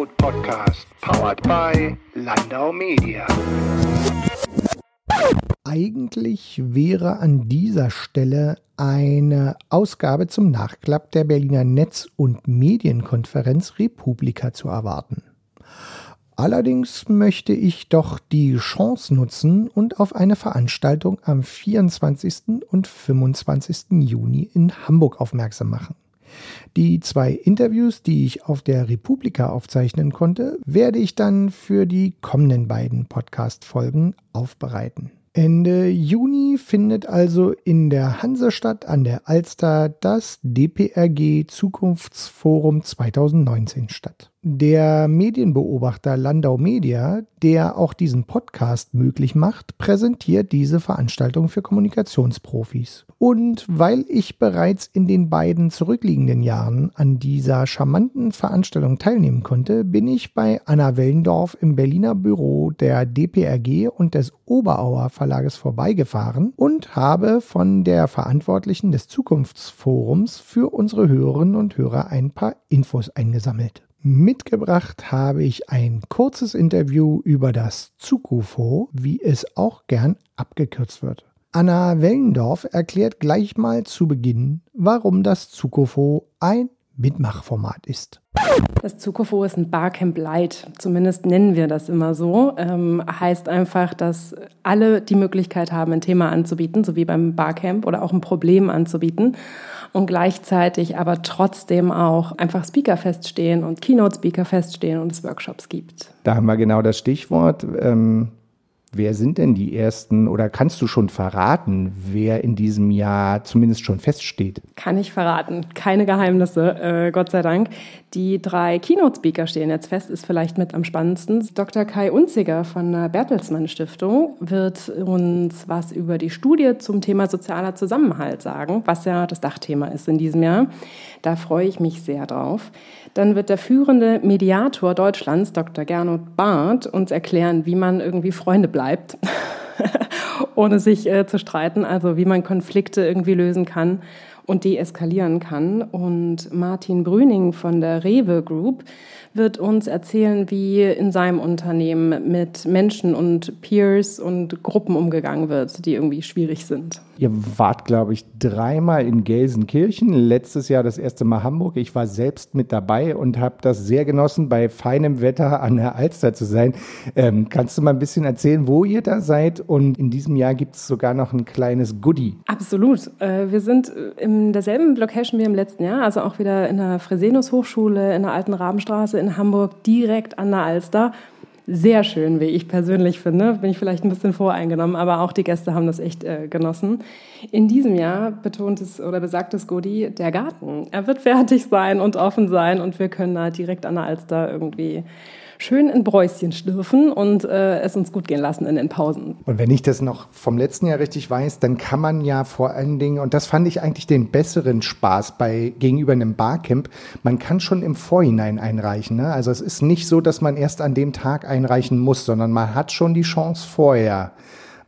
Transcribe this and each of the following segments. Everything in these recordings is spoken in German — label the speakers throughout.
Speaker 1: Food Podcast, powered by Landau Media.
Speaker 2: Eigentlich wäre an dieser Stelle eine Ausgabe zum Nachklapp der Berliner Netz- und Medienkonferenz Republika zu erwarten. Allerdings möchte ich doch die Chance nutzen und auf eine Veranstaltung am 24. und 25. Juni in Hamburg aufmerksam machen. Die zwei Interviews, die ich auf der Republika aufzeichnen konnte, werde ich dann für die kommenden beiden Podcast-Folgen aufbereiten. Ende Juni findet also in der Hansestadt an der Alster das DPRG Zukunftsforum 2019 statt. Der Medienbeobachter Landau Media, der auch diesen Podcast möglich macht, präsentiert diese Veranstaltung für Kommunikationsprofis. Und weil ich bereits in den beiden zurückliegenden Jahren an dieser charmanten Veranstaltung teilnehmen konnte, bin ich bei Anna Wellendorf im Berliner Büro der DPRG und des Oberauer Verlages vorbeigefahren und habe von der Verantwortlichen des Zukunftsforums für unsere Hörerinnen und Hörer ein paar Infos eingesammelt. Mitgebracht habe ich ein kurzes Interview über das Zukufo, wie es auch gern abgekürzt wird. Anna Wellendorf erklärt gleich mal zu Beginn, warum das Zukufo ein Mitmachformat ist.
Speaker 3: Das Zukofo ist ein Barcamp Light, zumindest nennen wir das immer so. Ähm, heißt einfach, dass alle die Möglichkeit haben, ein Thema anzubieten, so wie beim Barcamp oder auch ein Problem anzubieten und gleichzeitig aber trotzdem auch einfach Speaker feststehen und Keynote-Speaker feststehen und es Workshops gibt.
Speaker 4: Da haben wir genau das Stichwort. Ähm, Wer sind denn die ersten oder kannst du schon verraten, wer in diesem Jahr zumindest schon feststeht?
Speaker 3: Kann ich verraten. Keine Geheimnisse, äh, Gott sei Dank. Die drei Keynote-Speaker stehen jetzt fest, ist vielleicht mit am spannendsten. Dr. Kai Unziger von der Bertelsmann Stiftung wird uns was über die Studie zum Thema sozialer Zusammenhalt sagen, was ja das Dachthema ist in diesem Jahr. Da freue ich mich sehr drauf. Dann wird der führende Mediator Deutschlands, Dr. Gernot Barth, uns erklären, wie man irgendwie Freunde bleibt, ohne sich äh, zu streiten, also wie man Konflikte irgendwie lösen kann und deeskalieren kann. Und Martin Brüning von der Rewe Group wird uns erzählen, wie in seinem Unternehmen mit Menschen und Peers und Gruppen umgegangen wird, die irgendwie schwierig sind.
Speaker 4: Ihr wart, glaube ich, dreimal in Gelsenkirchen, letztes Jahr das erste Mal Hamburg. Ich war selbst mit dabei und habe das sehr genossen, bei feinem Wetter an der Alster zu sein. Ähm, kannst du mal ein bisschen erzählen, wo ihr da seid? Und in diesem Jahr gibt es sogar noch ein kleines Goodie.
Speaker 3: Absolut. Äh, wir sind in derselben Location wie im letzten Jahr, also auch wieder in der Fresenius Hochschule in der Alten Rabenstraße in Hamburg direkt an der Alster. Sehr schön, wie ich persönlich finde. Bin ich vielleicht ein bisschen voreingenommen, aber auch die Gäste haben das echt äh, genossen. In diesem Jahr betont es oder besagt es Godi, der Garten. Er wird fertig sein und offen sein und wir können da direkt an der Alster irgendwie schön in Bräuschen schlürfen und äh, es uns gut gehen lassen in den Pausen.
Speaker 4: Und wenn ich das noch vom letzten Jahr richtig weiß, dann kann man ja vor allen Dingen, und das fand ich eigentlich den besseren Spaß bei gegenüber einem Barcamp, man kann schon im Vorhinein einreichen. Ne? Also es ist nicht so, dass man erst an dem Tag einreichen muss, sondern man hat schon die Chance vorher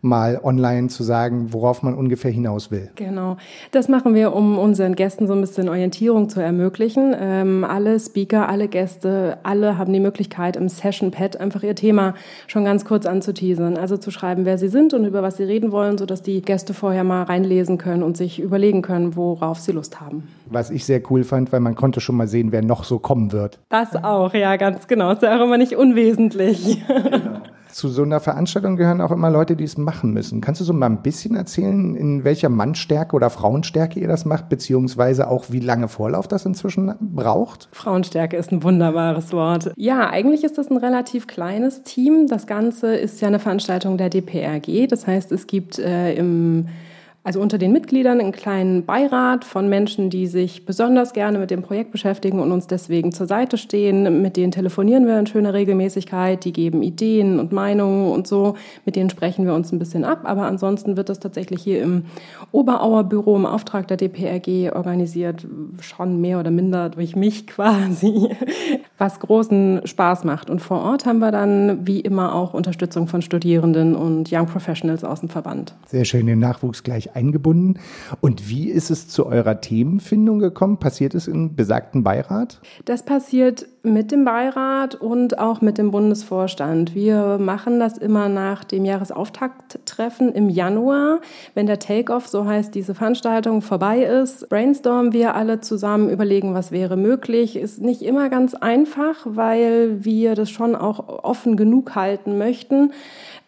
Speaker 4: mal online zu sagen, worauf man ungefähr hinaus will.
Speaker 3: Genau, das machen wir, um unseren Gästen so ein bisschen Orientierung zu ermöglichen. Ähm, alle Speaker, alle Gäste, alle haben die Möglichkeit, im Session-Pad einfach ihr Thema schon ganz kurz anzuteasern. Also zu schreiben, wer sie sind und über was sie reden wollen, sodass die Gäste vorher mal reinlesen können und sich überlegen können, worauf sie Lust haben.
Speaker 4: Was ich sehr cool fand, weil man konnte schon mal sehen, wer noch so kommen wird.
Speaker 3: Das auch, ja, ganz genau. ist ja auch immer nicht unwesentlich. Genau
Speaker 4: zu so einer Veranstaltung gehören auch immer Leute, die es machen müssen. Kannst du so mal ein bisschen erzählen, in welcher Mannstärke oder Frauenstärke ihr das macht, beziehungsweise auch wie lange Vorlauf das inzwischen braucht?
Speaker 3: Frauenstärke ist ein wunderbares Wort. Ja, eigentlich ist das ein relativ kleines Team. Das Ganze ist ja eine Veranstaltung der DPRG. Das heißt, es gibt äh, im also unter den Mitgliedern einen kleinen Beirat von Menschen, die sich besonders gerne mit dem Projekt beschäftigen und uns deswegen zur Seite stehen. Mit denen telefonieren wir in schöner Regelmäßigkeit, die geben Ideen und Meinungen und so. Mit denen sprechen wir uns ein bisschen ab. Aber ansonsten wird das tatsächlich hier im Oberauer Büro im Auftrag der DPRG organisiert, schon mehr oder minder durch mich quasi, was großen Spaß macht. Und vor Ort haben wir dann wie immer auch Unterstützung von Studierenden und Young Professionals aus dem Verband.
Speaker 4: Sehr schön, den Nachwuchs gleich eingebunden. Und wie ist es zu eurer Themenfindung gekommen? Passiert es im besagten Beirat?
Speaker 3: Das passiert mit dem Beirat und auch mit dem Bundesvorstand. Wir machen das immer nach dem Jahresauftakt-Treffen im Januar. Wenn der Take-off, so heißt diese Veranstaltung, vorbei ist, brainstormen wir alle zusammen, überlegen, was wäre möglich. Ist nicht immer ganz einfach, weil wir das schon auch offen genug halten möchten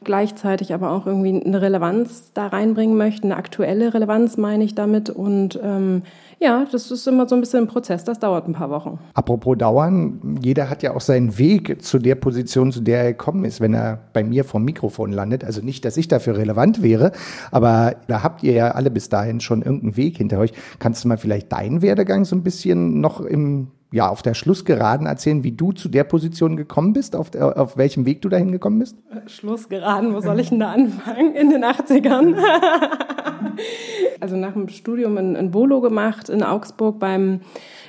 Speaker 3: gleichzeitig aber auch irgendwie eine Relevanz da reinbringen möchten, eine aktuelle Relevanz meine ich damit. Und ähm, ja, das ist immer so ein bisschen ein Prozess, das dauert ein paar Wochen.
Speaker 2: Apropos dauern, jeder hat ja auch seinen Weg zu der Position, zu der er gekommen ist, wenn er bei mir vom Mikrofon landet. Also nicht, dass ich dafür relevant wäre, aber da habt ihr ja alle bis dahin schon irgendeinen Weg hinter euch. Kannst du mal vielleicht deinen Werdegang so ein bisschen noch im ja, auf der Schlussgeraden erzählen, wie du zu der Position gekommen bist, auf, der, auf welchem Weg du dahin gekommen bist?
Speaker 3: Schlussgeraden, wo soll ich denn da anfangen? In den 80ern. also nach dem Studium in, in Bolo gemacht, in Augsburg beim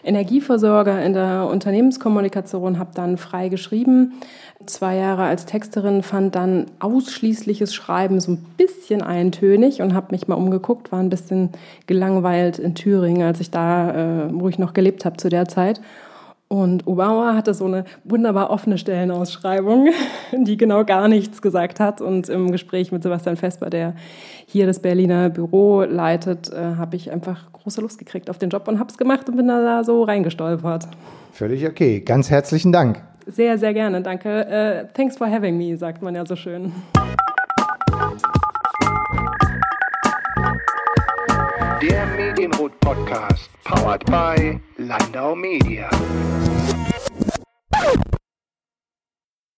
Speaker 3: Energieversorger in der Unternehmenskommunikation, habe dann frei geschrieben. Zwei Jahre als Texterin fand dann ausschließliches Schreiben so ein bisschen eintönig und habe mich mal umgeguckt, war ein bisschen gelangweilt in Thüringen, als ich da, äh, wo ich noch gelebt habe zu der Zeit. Und Obama hatte so eine wunderbar offene Stellenausschreibung, die genau gar nichts gesagt hat. Und im Gespräch mit Sebastian Vesper, der hier das Berliner Büro leitet, äh, habe ich einfach große Lust gekriegt auf den Job und habe es gemacht und bin da so reingestolpert.
Speaker 2: Völlig okay. Ganz herzlichen Dank.
Speaker 3: Sehr, sehr gerne. Danke. Uh, thanks for having me, sagt man ja so schön.
Speaker 5: Der Medienrot Podcast, powered by Landau Media.